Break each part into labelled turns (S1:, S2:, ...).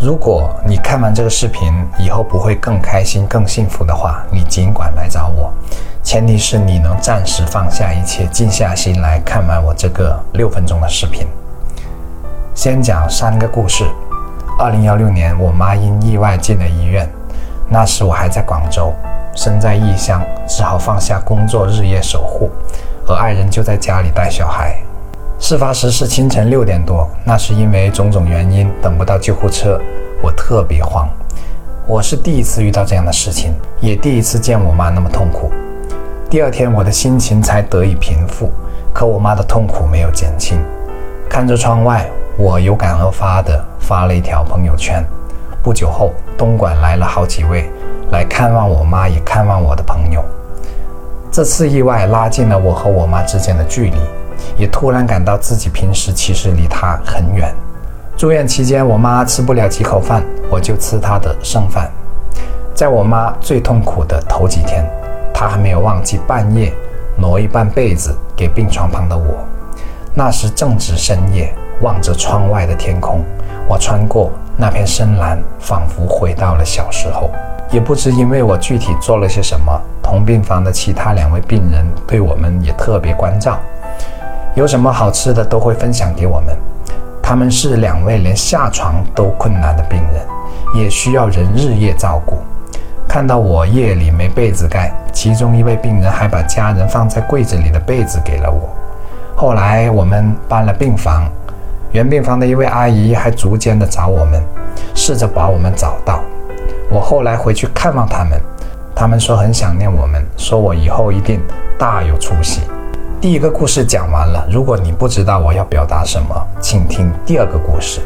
S1: 如果你看完这个视频以后不会更开心、更幸福的话，你尽管来找我，前提是你能暂时放下一切，静下心来看完我这个六分钟的视频。先讲三个故事。二零幺六年，我妈因意外进了医院，那时我还在广州，身在异乡，只好放下工作，日夜守护，而爱人就在家里带小孩。事发时是清晨六点多，那是因为种种原因等不到救护车，我特别慌。我是第一次遇到这样的事情，也第一次见我妈那么痛苦。第二天我的心情才得以平复，可我妈的痛苦没有减轻。看着窗外，我有感而发的发了一条朋友圈。不久后，东莞来了好几位来看望我妈，也看望我的朋友。这次意外拉近了我和我妈之间的距离。也突然感到自己平时其实离他很远。住院期间，我妈吃不了几口饭，我就吃她的剩饭。在我妈最痛苦的头几天，她还没有忘记半夜挪一半被子给病床旁的我。那时正值深夜，望着窗外的天空，我穿过那片深蓝，仿佛回到了小时候。也不知因为我具体做了些什么，同病房的其他两位病人对我们也特别关照。有什么好吃的都会分享给我们。他们是两位连下床都困难的病人，也需要人日夜照顾。看到我夜里没被子盖，其中一位病人还把家人放在柜子里的被子给了我。后来我们搬了病房，原病房的一位阿姨还逐渐的找我们，试着把我们找到。我后来回去看望他们，他们说很想念我们，说我以后一定大有出息。第一个故事讲完了，如果你不知道我要表达什么，请听第二个故事。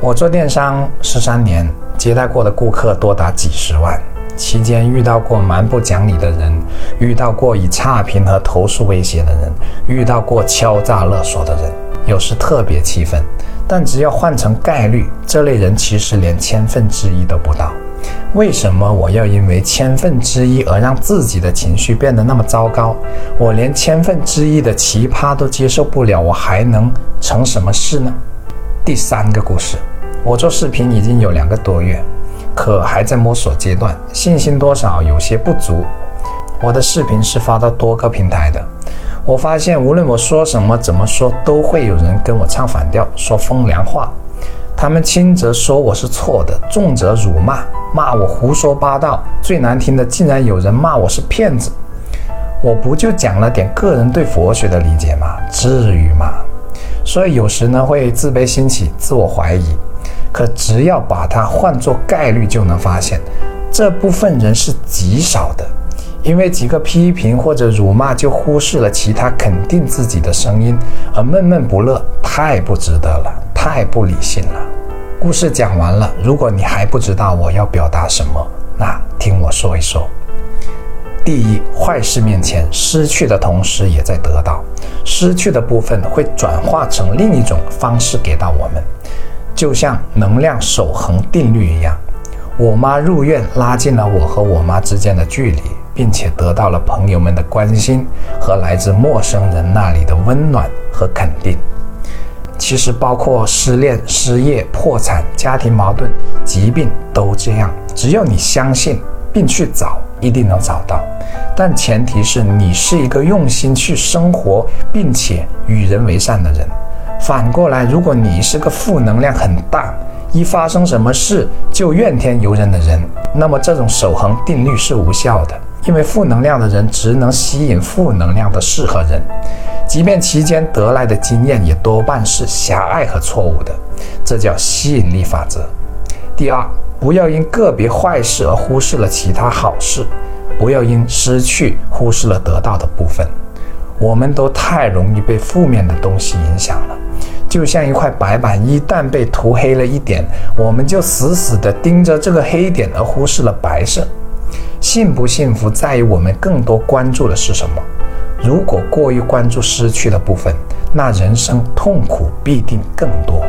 S1: 我做电商十三年，接待过的顾客多达几十万，期间遇到过蛮不讲理的人，遇到过以差评和投诉威胁的人，遇到过敲诈勒索的人，有时特别气愤。但只要换成概率，这类人其实连千分之一都不到。为什么我要因为千分之一而让自己的情绪变得那么糟糕？我连千分之一的奇葩都接受不了，我还能成什么事呢？第三个故事，我做视频已经有两个多月，可还在摸索阶段，信心多少有些不足。我的视频是发到多个平台的，我发现无论我说什么、怎么说，都会有人跟我唱反调，说风凉话。他们轻则说我是错的，重则辱骂，骂我胡说八道。最难听的，竟然有人骂我是骗子。我不就讲了点个人对佛学的理解吗？至于吗？所以有时呢会自卑心起，自我怀疑。可只要把它换作概率，就能发现，这部分人是极少的。因为几个批评或者辱骂，就忽视了其他肯定自己的声音，而闷闷不乐，太不值得了。太不理性了。故事讲完了，如果你还不知道我要表达什么，那听我说一说。第一，坏事面前失去的同时也在得到，失去的部分会转化成另一种方式给到我们，就像能量守恒定律一样。我妈入院，拉近了我和我妈之间的距离，并且得到了朋友们的关心和来自陌生人那里的温暖和肯定。其实包括失恋、失业、破产、家庭矛盾、疾病都这样。只要你相信并去找，一定能找到。但前提是你是一个用心去生活并且与人为善的人。反过来，如果你是个负能量很大，一发生什么事就怨天尤人的人，那么这种守恒定律是无效的。因为负能量的人只能吸引负能量的事和人。即便其间得来的经验也多半是狭隘和错误的，这叫吸引力法则。第二，不要因个别坏事而忽视了其他好事，不要因失去忽视了得到的部分。我们都太容易被负面的东西影响了，就像一块白板，一旦被涂黑了一点，我们就死死地盯着这个黑点，而忽视了白色。幸不幸福，在于我们更多关注的是什么。如果过于关注失去的部分，那人生痛苦必定更多。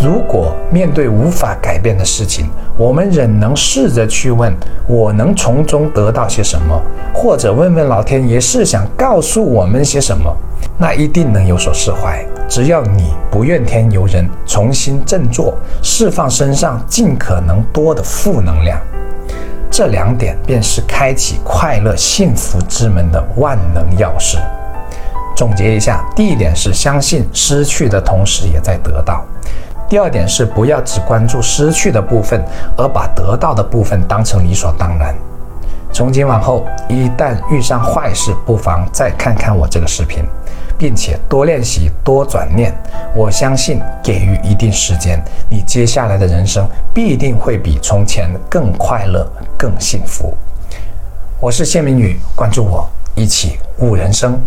S1: 如果面对无法改变的事情，我们仍能试着去问：我能从中得到些什么？或者问问老天爷是想告诉我们些什么？那一定能有所释怀。只要你不怨天尤人，重新振作，释放身上尽可能多的负能量，这两点便是开启快乐幸福之门的万能钥匙。总结一下，第一点是相信失去的同时也在得到；第二点是不要只关注失去的部分，而把得到的部分当成理所当然。从今往后，一旦遇上坏事，不妨再看看我这个视频，并且多练习、多转念。我相信，给予一定时间，你接下来的人生必定会比从前更快乐、更幸福。我是谢明宇，关注我，一起悟人生。